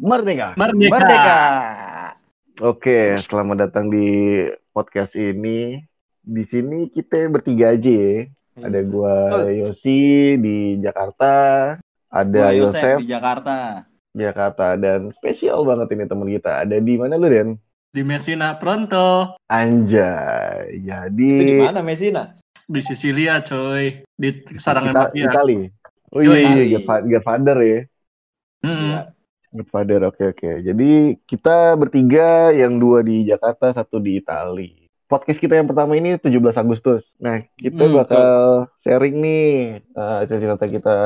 Merdeka. Merdeka. Merdeka. Oke, selamat datang di podcast ini. Di sini kita bertiga aja ya. Ada gua Oh. Yosi di Jakarta, ada Gua Yosef Yosef di Jakarta. Jakarta dan spesial banget ini teman kita. Ada di mana lu, Den? Di Messina Pronto. Anjay. Jadi Itu di mana Messina? Di Sisilia coy. Di kita Sarangan Batia. Itali. Oh iya, iya, Godfather ya. Mm-mm. Iya. Godfather, oke oke. Jadi kita bertiga, yang dua di Jakarta, satu di Itali. Podcast kita yang pertama ini 17 Agustus. Nah, kita Hmm, bakal sharing nih eh, cerita-cerita kita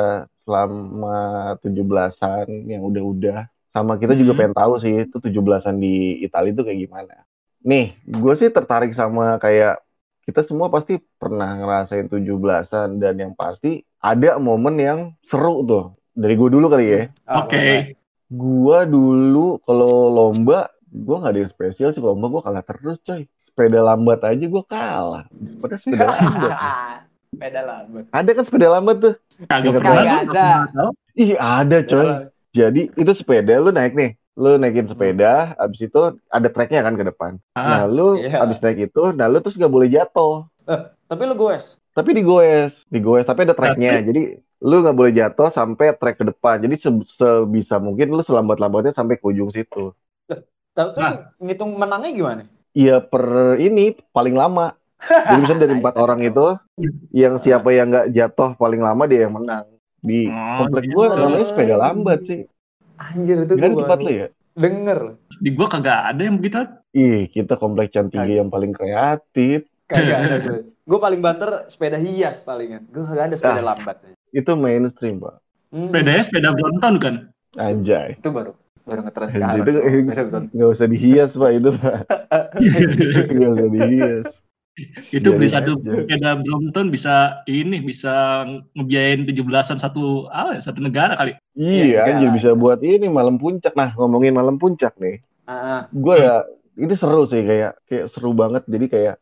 selama 17-an yang udah-udah. Sama kita juga Hmm. pengen tahu sih itu 17-an di Itali itu kayak gimana. Nih, gue sih tertarik sama kayak kita semua pasti pernah ngerasain 17-an dan yang pasti ada momen yang seru tuh. Dari gue dulu kali ya. Oke. boleh. Gua dulu kalau lomba, gua nggak ada yang spesial sih. Lomba gua kalah terus, coy. Sepeda lambat aja gua kalah. Padahal sepeda lambat. Beda lambat. Ada kan sepeda lambat tuh? Kagak ada. Ih, ada coy. Jadi itu sepeda lu naik nih. Lu naikin sepeda, abis itu ada treknya kan ke depan. Nah, Ah, lu Iya. abis naik itu, nah lu terus nggak boleh jatuh. Tapi lu goes. Tapi digoes, digoes. Tapi ada treknya. Jadi lu nggak boleh jatuh sampai trek ke depan. Jadi se- sebisa mungkin lu selambat-lambatnya sampai ke ujung situ. Tapi terus Nah. ngitung menangnya gimana? Iya per ini paling lama. Jadi misalnya dari empat orang itu, yang siapa yang nggak jatuh paling lama dia yang menang. Di Oh, komplek gitu. gue namanya sepeda lambat sih. Anjir itu Kan gua tempat lu ya? Denger. di gua kagak ada yang begitu. Ih, kita komplek cantik yang paling kreatif. Kagak ada gue. Gue paling banter sepeda hias palingan. Gue kagak ada sepeda Ah. lambat. Itu mainstream, Pak. Hmm, Sepedanya sepeda Brompton kan? Anjay. Itu baru baru ngetren Anjay, sekarang. itu nggak usah dihias, Pak. Itu, Pak. Nggak usah dihias. Itu beli Biarin satu sepeda Brompton bisa ini bisa ngebiayain 17-an satu ah, satu negara kali. Iya, Iya, anjir bisa buat ini malam puncak. Nah, ngomongin malam puncak nih. Ah, ah. gue ya ini seru sih kayak kayak seru banget jadi kayak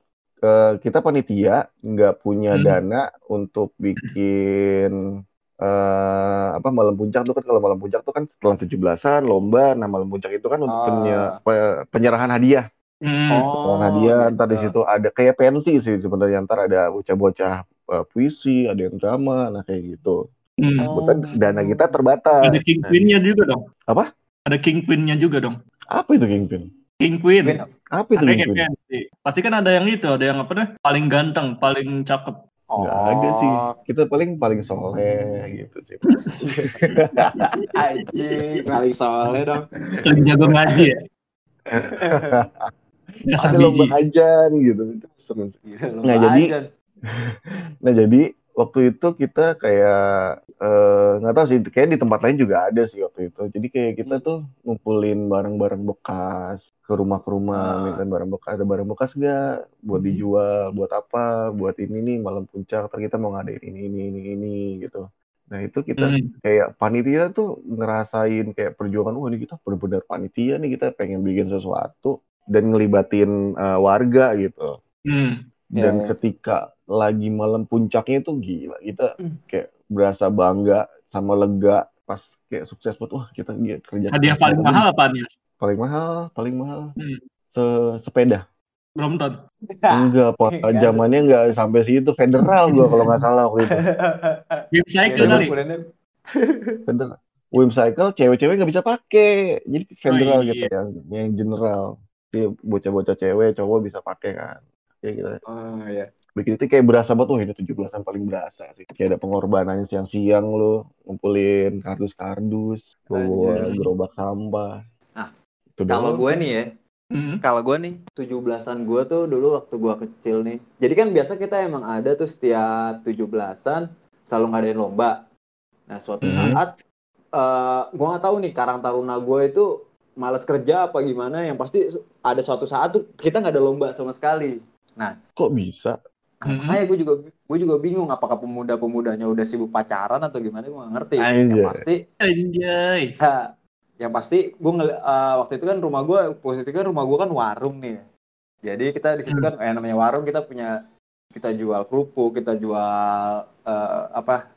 eh, kita panitia nggak punya Hmm. dana untuk bikin eh apa malam puncak tuh kan kalau malam puncak tuh kan setelah 17-an lomba nah malam puncak itu kan untuk Ah. penye- pe- penyerahan hadiah Hmm. Oh, penyerahan hadiah ntar di situ ada kayak pensi sih sebenarnya ntar ada bocah-bocah eh, puisi ada yang drama nah kayak gitu Hmm. Oh. Bukan dana kita terbatas Ada King Nah, Queen-nya juga dong. Apa? Ada King Queen-nya juga dong. apa itu kingpin King Queen. Queen. apa itu fancy. Pasti kan ada yang itu, ada yang apa nih? Paling ganteng, paling cakep. nggak ada sih Oh, kita paling paling soleh gitu sih Anjing, paling soalnya dong. Paling jago ngaji ya. Ada lomba ajan gitu itu seru Nah, jadi- nah jadi waktu itu kita kayak eh, nggak tahu sih kayak di tempat lain juga ada sih waktu itu jadi kayak kita Hmm. tuh ngumpulin barang-barang bekas ke rumah ke rumah Ah. minta barang bekas ada barang bekas nggak buat Hmm. dijual buat apa buat ini nih malam puncak ntar kita mau ngadain ini ini ini ini gitu nah itu kita Hmm. kayak panitia tuh ngerasain kayak perjuangan wah ini kita benar-benar panitia nih kita pengen bikin sesuatu dan ngelibatin eh, warga gitu Hmm. Dan Ya, ya. ketika lagi malam puncaknya itu gila kita Hmm. kayak berasa bangga sama lega pas kayak sukses buat wah kita gi- kerja Hadiah paling mahal apa nih? paling mahal paling mahal Hmm. Se- sepeda Brompton. enggak pak ada. zamannya enggak sampai situ federal gua kalau nggak salah waktu itu Game cycle Ya, kali. federal Wim cycle cewek-cewek nggak bisa pakai jadi federal iya. gitu yang yang general Dia bocah-bocah cewek cowok bisa pakai kan kayak gitu Oh iya. bikin itu kayak berasa banget, wah ini 17-an paling berasa sih. Kayak ada pengorbanan siang-siang lo, ngumpulin kardus-kardus, bawa gerobak sampah. Nah, itu Kalau gue nih ya, Hmm. kalau gue nih 17-an gue tuh dulu waktu gue kecil nih. Jadi kan biasa kita emang ada tuh setiap 17-an selalu ngadain lomba. Nah, suatu Hmm. saat eh gue nggak tahu nih Karang Taruna gue itu malas kerja apa gimana yang pasti ada suatu saat tuh kita nggak ada lomba sama sekali. Kok bisa? Hmm. Makanya gue juga gue juga bingung apakah pemuda-pemudanya udah sibuk pacaran atau gimana gue nggak ngerti. Anjay. Yang pasti Anjay. Ha, yang pasti gue ngel eh, waktu itu kan rumah gue posisi kan rumah gue kan warung nih. Jadi kita di situ Hmm. kan eh, namanya warung kita punya kita jual kerupuk, kita jual eh, apa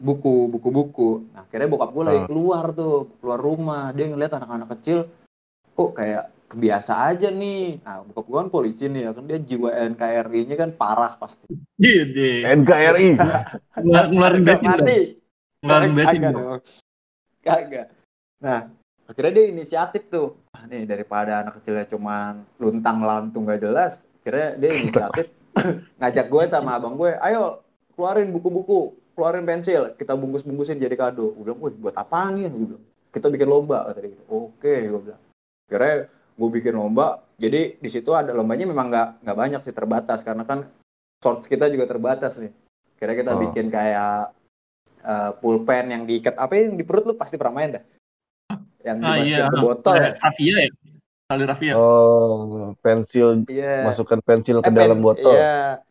buku buku-buku nah akhirnya bokap gue lagi Ah. keluar tuh keluar rumah dia ngeliat anak-anak kecil kok kayak kebiasa aja nih nah bokap gue kan polisi nih ya kan dia jiwa NKRI-nya kan parah pasti Gede. NKRI. Ngeluar- Ngeluarin dong. mati Ngeluarin betting Kagak. Nah, akhirnya dia inisiatif tuh. Ah, nih daripada anak kecilnya cuman luntang lantung gak jelas, akhirnya dia inisiatif ngajak gue sama abang gue, ayo keluarin buku-buku, keluarin pensil, kita bungkus-bungkusin jadi kado. Gue bilang, wih buat apaan ya? Gue bilang, kita bikin lomba kata dia gitu. Oke, gue bilang. Akhirnya gue bikin lomba, jadi di situ ada lombanya memang nggak nggak banyak sih terbatas karena kan source kita juga terbatas nih. Akhirnya kita Oh. bikin kayak eh, pulpen yang diikat apa yang di perut lu pasti pernah main dah. Yang Ah iya. ke botol. Kayak Rafia ya. Tali Rafia. Oh, pensil Iya. masukkan pensil ke Eh, dalam pen- botol. Iya.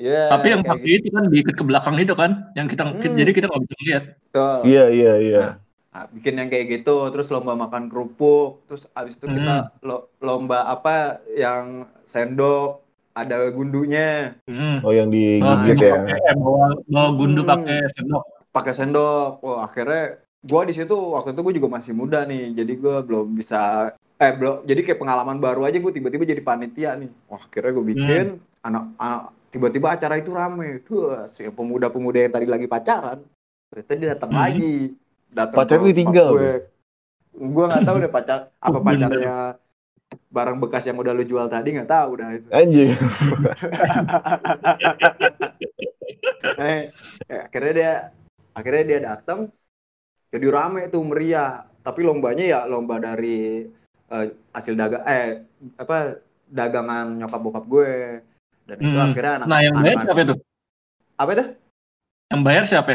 Iya. Tapi yang pakai itu kan diikat ke belakang itu kan, yang kita Hmm. jadi kita nggak bisa lihat. gitu. Iya, iya, iya. Nah, bikin yang kayak gitu, terus lomba makan kerupuk, terus abis itu kita lo- lomba apa yang sendok ada gundunya, Hmm. Oh, yang Bawa digigit gundu ya. pakai eh, bawa, bawa gundu Hmm. pakai sendok. pakai sendok. Wah akhirnya gua di situ waktu itu gue juga masih muda nih, jadi gua belum bisa eh belum jadi kayak pengalaman baru aja gue tiba-tiba jadi panitia nih. Wah akhirnya gue bikin anak, anak- tiba-tiba acara itu rame. Tuh si pemuda-pemuda yang tadi lagi pacaran, ternyata dia datang Hmm. lagi. Datang ke ditinggal tempat gue. Gue nggak tahu deh pacar apa Oh, bener. pacarnya barang bekas yang udah lu jual tadi nggak tahu dah itu. Anjing. eh, eh, akhirnya dia akhirnya dia datang jadi rame tuh meriah tapi lombanya ya lomba dari eh, hasil dagang eh apa dagangan nyokap bokap gue dan itu Hmm. akhirnya anak Nah, yang bayar anak- siapa itu? apa itu Yang bayar siapa?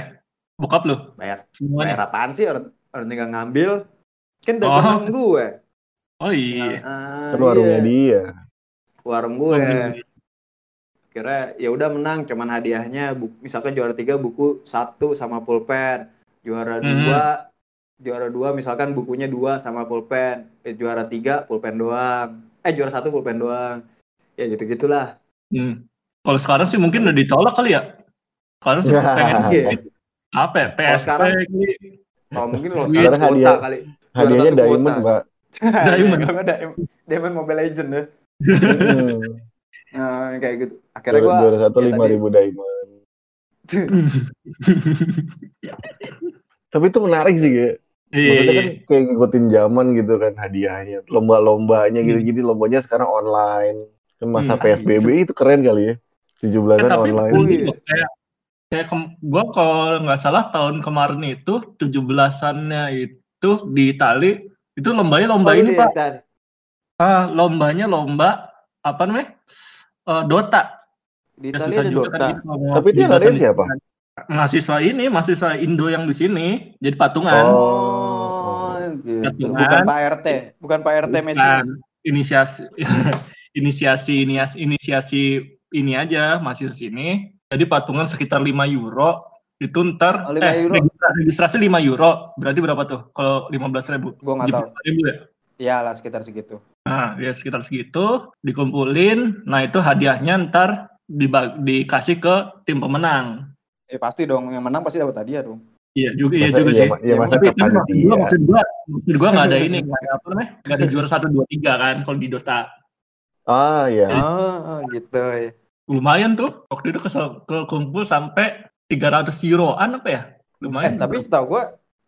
Bokap lu? bayar bayar Semuanya. apaan sih orang orang tinggal ngambil kan Oh. dagangan gue Oh iya. Ah, Kan warungnya iya. dia. warung Oh, gue iya. kira ya udah menang cuman hadiahnya bu- misalkan juara tiga buku satu sama pulpen juara Hmm. dua juara dua misalkan bukunya dua sama pulpen eh, juara tiga pulpen doang eh juara satu pulpen doang ya gitu gitulah Hmm. Kalau sekarang sih mungkin udah ditolak kali ya. Sekarang sih pengen Iya. Apa ya? Kalau PSP sekarang- kali. oh mungkin kalau Sekarang sekarang hadiah- kali Hadiahnya diamond, Pak. Diamond. Diamond Diamond Mobile Legend ya nah kayak gitu akhirnya gua juara satu lima ribu diamond. Tapi itu menarik sih, ya. Iya. Maksudnya kan kayak ngikutin zaman gitu kan hadiahnya, lomba-lombanya Hmm. gitu-gitu, lombanya sekarang online. Kan masa Hmm. PSBB itu keren kali ya, 17-an Eh, tapi online. Oh, ini iya. loh, kayak kayak kem- gua kalau nggak salah tahun kemarin itu 17-annya itu di Itali itu lombanya lomba Oh, ini iya, pak dan- ah, lombanya lomba apa namanya Eh, Dota di Ya, susah ada juga Dota kan gitu Tapi dia 17-an ngadain siapa? mahasiswa ini mahasiswa Indo yang di sini jadi patungan Oh, gitu. Patungan. Bukan Pak RT, bukan Pak RT Messi. Bukan. inisiasi inisiasi inisiasi inisiasi ini aja masih sini jadi patungan sekitar 5 euro itu ntar Oh, 5 eh, euro. registra- registrasi 5 euro. Berarti berapa tuh? Kalau 15 ribu? Gua nggak tahu. ribu ya? Ya lah sekitar segitu. nah ya sekitar segitu dikumpulin. Nah itu hadiahnya ntar dibag- dikasih ke tim pemenang. Eh pasti dong. Yang menang pasti dapat hadiah dong. iya juga iya juga iya, sih. iya, masa tapi kan maksud gua maksud gua maksud gua nggak ada ini nggak ada apa namanya? Nggak ada juara satu dua tiga kan kalau di Dota. Ah ya, Oh, gitu ya. Lumayan tuh waktu itu kesel, ke kumpul sampai 300 euroan apa ya Eh, lumayan tapi setahu gua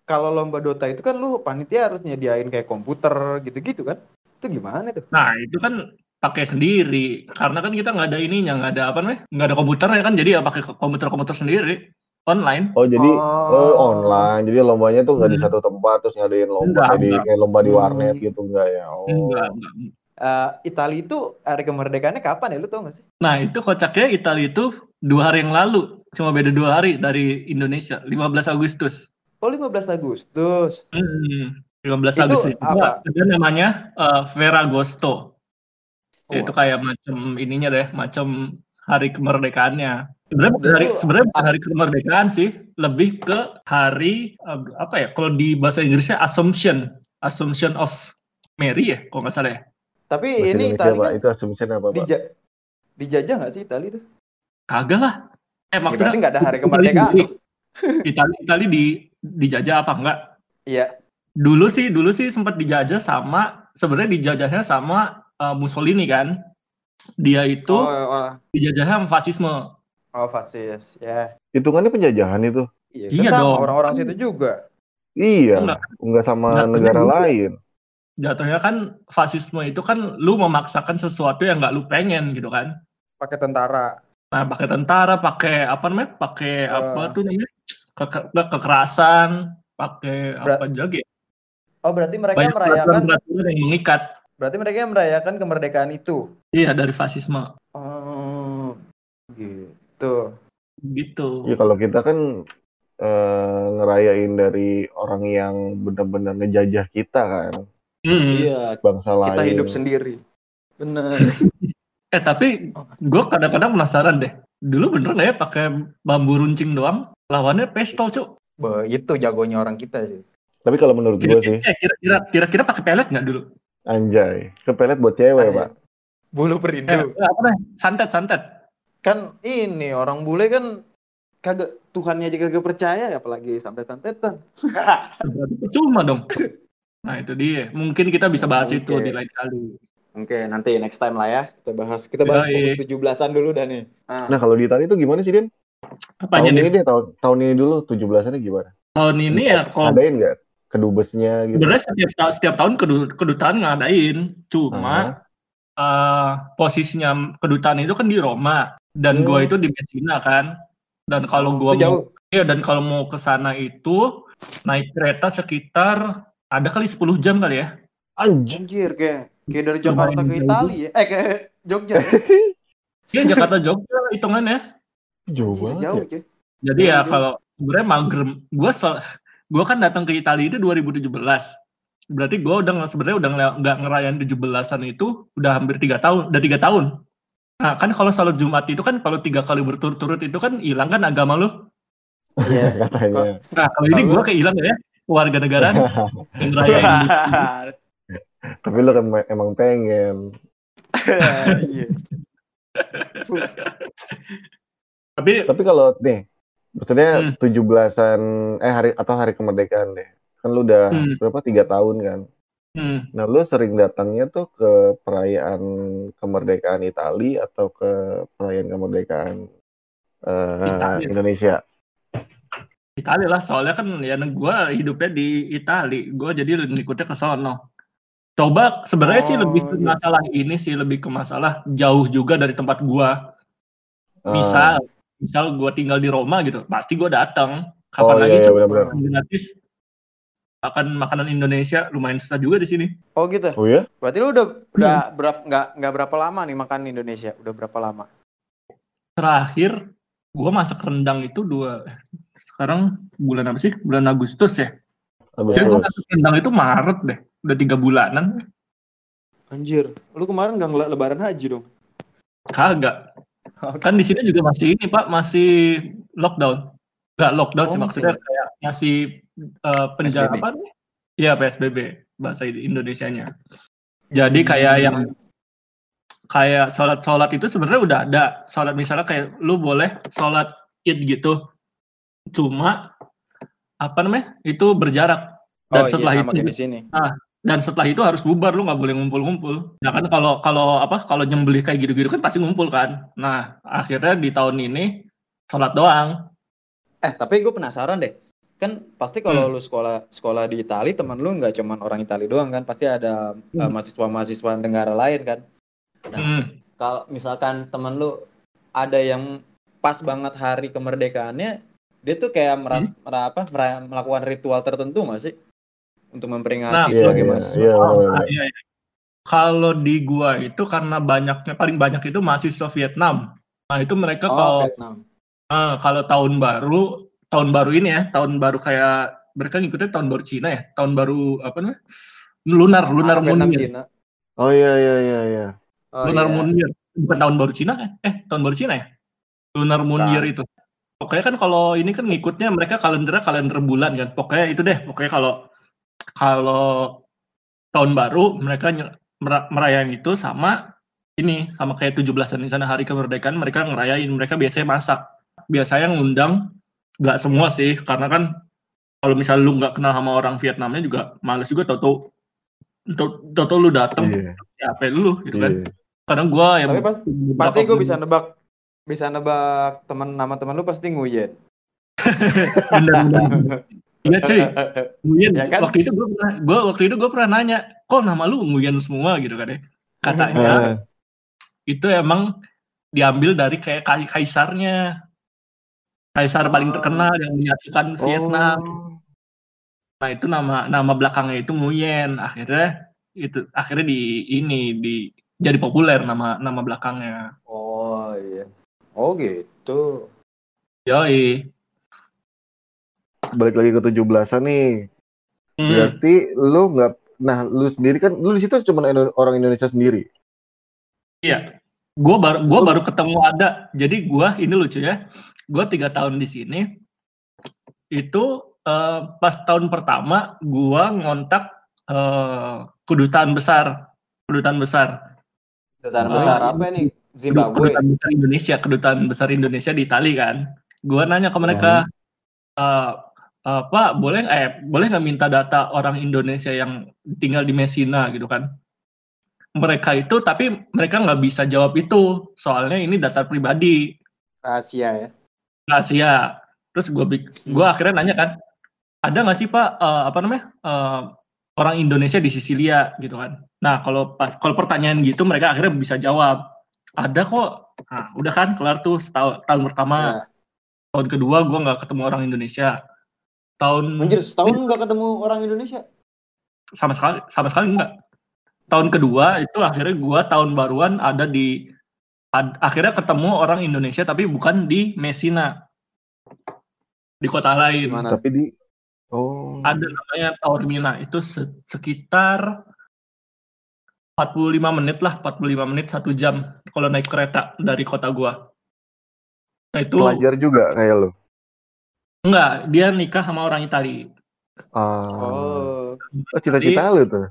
kalau lomba Dota itu kan lu panitia harus nyediain kayak komputer gitu-gitu kan? Itu gimana tuh? nah itu kan pakai sendiri karena kan kita nggak ada ininya nggak ada apa namanya nggak ada komputernya kan jadi ya pakai komputer komputer sendiri online oh jadi Oh. oh, online, jadi lombanya tuh nggak di Hmm. satu tempat terus ngadain lomba Enggak, kayak di enggak. kayak lomba di Hmm. warnet gitu enggak ya? Oh. enggak, enggak. Eh, Italia itu hari kemerdekaannya kapan ya lu tau gak sih? nah itu kocaknya Italia itu dua hari yang lalu cuma beda dua hari dari Indonesia 15 Agustus Oh 15 Agustus. Hmm, 15 Itu Agustus itu apa? ada namanya eh, Ferragosto Oh, itu kayak macam ininya deh, macam hari kemerdekaannya. Sebenarnya hari sebenarnya hari kemerdekaan sih, lebih ke hari eh, apa ya? Kalau di bahasa Inggrisnya Assumption, Assumption of Mary ya, kalau nggak salah ya. Tapi Bahasa ini Indonesia, Italia kan Itu assumption apa, Pak? dija- dijajah gak sih Italia itu? Kagak lah. Eh Ya, maksudnya nggak ada hari Italia kemerdekaan. sendiri. Itali Itali di dijajah apa enggak? Iya. Dulu sih dulu sih sempat dijajah sama sebenarnya dijajahnya sama uh, Mussolini kan. Dia itu Oh, oh, dijajahnya sama fasisme. oh fasis. Ya. Hitungannya penjajahan itu. Iya, Iya kan sama dong. orang-orang situ juga. Iya, Enggak. nggak sama Jatuhnya negara gitu. lain. Jatuhnya kan fasisme itu kan lu memaksakan sesuatu yang nggak lu pengen gitu kan. Pakai tentara. Nah, pakai tentara, pakai apa namanya? Pakai Eh. apa tuh namanya? Ke- kekerasan, pakai apa lagi? ya? Oh, berarti mereka Banyak merayakan peraturan-peraturan yang mengikat. berarti mereka merayakan kemerdekaan itu. Iya, dari fasisme. Oh, gitu. Gitu. Ya kalau kita kan eh, ngerayain dari orang yang benar-benar ngejajah kita kan, Hmm. Iya, bangsa lain. kita hidup sendiri. Bener. Eh, tapi gue kadang-kadang penasaran deh. Dulu bener nggak ya pakai bambu runcing doang? Lawannya pistol, cuk. Bah, itu jagonya orang kita sih. Tapi kalau menurut gue sih, Kira-kira, eh, kira-kira, kira-kira pakai pelet nggak dulu? anjay, kepelet buat cewek, Ayo. Pak. Bulu Eh, perindu. apa nih? Santet, santet. Kan ini orang bule kan kagak Tuhannya aja kagak percaya apalagi santet-santetan. Percuma dong. Nah itu dia. Mungkin kita bisa bahas itu Oke. di lain kali. Oke, nanti next time lah ya. Kita bahas. Kita bahas Yoi. fokus 17-an dulu dah nih. Ah. Nah kalau di Itali itu gimana sih, Din? Apanya tahun ini deh, tahun, tahun ini dulu 17-annya gimana? Tahun ini ya kalau Adain nggak kedubesnya gitu? sebenarnya setiap ta- setiap tahun kedu- kedutaan ngadain. Cuma eh, posisinya kedutaan itu kan di Roma dan Hmm. gua itu di Messina kan. Dan kalau Oh, gua itu mau jauh. Iya, dan kalau mau ke sana itu naik kereta sekitar ada kali 10 jam kali ya. Anjir kayak kayak dari Jakarta Lumayan ke jauh. Itali ya. Eh ke Jogja. Iya, Jakarta Jogja hitungannya. Jauh banget jauh ya. cuy. Jadi ya Jauh. kalau sebenarnya magrem, gua so- gua kan datang ke Italia itu 2017. Berarti gua udah sebenarnya udah nggak- ngerayain 17-an itu udah hampir tiga tahun, udah tiga tahun. Nah kan kalau sholat Jumat itu kan kalau tiga kali berturut-turut itu kan hilang kan agama lu. Iya. katanya. Nah kalau ini gua kehilang ya warga negara. Tapi lo kan emang pengen. Iya. Tapi Tapi kalau nih, maksudnya Hmm. 17-an eh hari atau hari kemerdekaan deh. Kan lu udah Hmm. berapa tiga tahun kan. hmm, Nah, lu sering datangnya tuh ke perayaan kemerdekaan Itali atau ke perayaan kemerdekaan eh, Italia. Indonesia? Italia lah soalnya kan ya gua hidupnya di Itali, gua jadi ngikutnya ke sono. Coba sebenarnya sih Oh, lebih ke iya. masalah ini sih lebih ke masalah jauh juga dari tempat gua. Ah, Misal, misal gua tinggal di Roma gitu, pasti gua datang. Oh, Kapan iya, lagi iya, coba benar-benar. makan gratis? Makan makanan Indonesia lumayan susah juga di sini. Oh gitu. Oh ya? Berarti lu udah udah berapa nggak nggak berapa lama nih makan Indonesia? Udah berapa lama? Terakhir gua masak rendang itu dua sekarang bulan apa sih? Bulan Agustus ya. Jadi Agustus. masak rendang itu Maret deh, udah tiga bulanan. Anjir, lu kemarin nggak ngeliat lebaran haji dong? Kagak. Oke. Kan di sini juga masih ini Pak, masih lockdown. Enggak lockdown Oh, sih masih maksudnya kayak masih eh, penjara apa? nih? Iya PSBB bahasa Indonesianya. Jadi kayak Hmm. yang kayak sholat-sholat itu sebenarnya udah ada. Sholat misalnya kayak lu boleh sholat id gitu. Cuma apa namanya? Itu berjarak. Dan Oh setelah iya sama itu di sini. dan setelah itu harus bubar lu nggak boleh ngumpul-ngumpul. Ya kan kalau kalau apa kalau nyembelih kayak gitu-gitu kan pasti ngumpul kan. Nah akhirnya di tahun ini sholat doang. Eh tapi gue penasaran deh. Kan pasti kalau Hmm. lu sekolah sekolah di Itali teman lu nggak cuman orang Itali doang kan? Pasti ada eh, Hmm. mahasiswa-mahasiswa negara lain kan? Nah. Hmm. Kalau misalkan temen lu ada yang pas banget hari kemerdekaannya, dia tuh kayak mera- mera- apa, mera- melakukan ritual tertentu nggak sih? Untuk memperingati Nah, Iya, sebagai iya, mahasiswa. iya, Oh, benar-benar. nah, iya, iya. Kalau di gua itu karena banyaknya paling banyak itu mahasiswa Vietnam. Nah itu mereka Oh, kalau Vietnam. ah, kalau tahun baru tahun baru ini ya tahun baru kayak mereka ngikutnya tahun baru Cina ya tahun baru apa namanya lunar lunar Ah, moon Vietnam, year Cina. Oh iya iya iya iya. Oh, lunar iya. moon year bukan tahun baru Cina kan eh tahun baru Cina ya lunar moon Bukan. year itu pokoknya kan kalau ini kan ngikutnya mereka kalendernya kalender bulan kan pokoknya itu deh pokoknya kalau kalau tahun baru mereka nye- mera- merayain itu sama ini sama kayak 17-an di sana hari kemerdekaan mereka ngerayain mereka biasanya masak biasanya ngundang nggak semua sih karena kan kalau misalnya lu nggak kenal sama orang Vietnamnya juga males juga tau tau lu datang Iya. siapa lu gitu kan Iya. karena gua yang Tapi pas- Pasti gue bisa nebak bisa nebak teman nama teman lu pasti nguyen. iya cuy Nguyen Ya kan? waktu itu gua pernah gua waktu itu gua pernah nanya kok nama lu Nguyen semua gitu kan ya katanya Ah, itu emang diambil dari kayak kai- kaisarnya kaisar paling terkenal yang menyatukan Vietnam oh. Nah itu nama nama belakangnya itu Nguyen. Akhirnya itu akhirnya di ini di jadi populer nama nama belakangnya. Oh. Oh gitu. Yoi. Balik lagi ke 17-an nih. Hmm. Berarti lu nggak nah lu sendiri kan lu di situ cuma orang Indonesia sendiri. Iya. Gua baru gua baru ketemu ada. Jadi gua ini lucu ya. Gua tiga tahun di sini. Itu eh, pas tahun pertama gua ngontak eh, kedutaan besar, kedutaan besar, Kedutaan Oh. besar apa nih? Zimbabwe. kedutaan besar Indonesia, kedutaan besar Indonesia di Itali kan. Gua nanya ke mereka, eh eh, Pak, boleh eh boleh nggak minta data orang Indonesia yang tinggal di Messina gitu kan? Mereka itu tapi mereka nggak bisa jawab itu, soalnya ini data pribadi Rahasia ya. rahasia. Terus gue gue Hmm. akhirnya nanya kan, ada nggak sih Pak eh, apa namanya eh, orang Indonesia di Sisilia gitu kan? Nah kalau pas kalau pertanyaan gitu mereka akhirnya bisa jawab, ada kok. Nah, udah kan kelar tuh setahun tahun pertama, Ya. tahun kedua gue nggak ketemu orang Indonesia. Tahun Anjir, setahun nggak ketemu orang Indonesia. sama sekali sama sekali enggak. Tahun kedua itu akhirnya gua tahun baruan ada di ad- akhirnya ketemu orang Indonesia tapi bukan di Messina. Di kota lain. Gimana? Tapi di oh Ada namanya Taormina itu se- sekitar 45 menit lah, 45 menit satu jam kalau naik kereta dari kota gua. Nah itu pelajar juga kayak lu. enggak, dia nikah sama orang Itali. Ah. Oh. Oh, cita-cita lu tuh.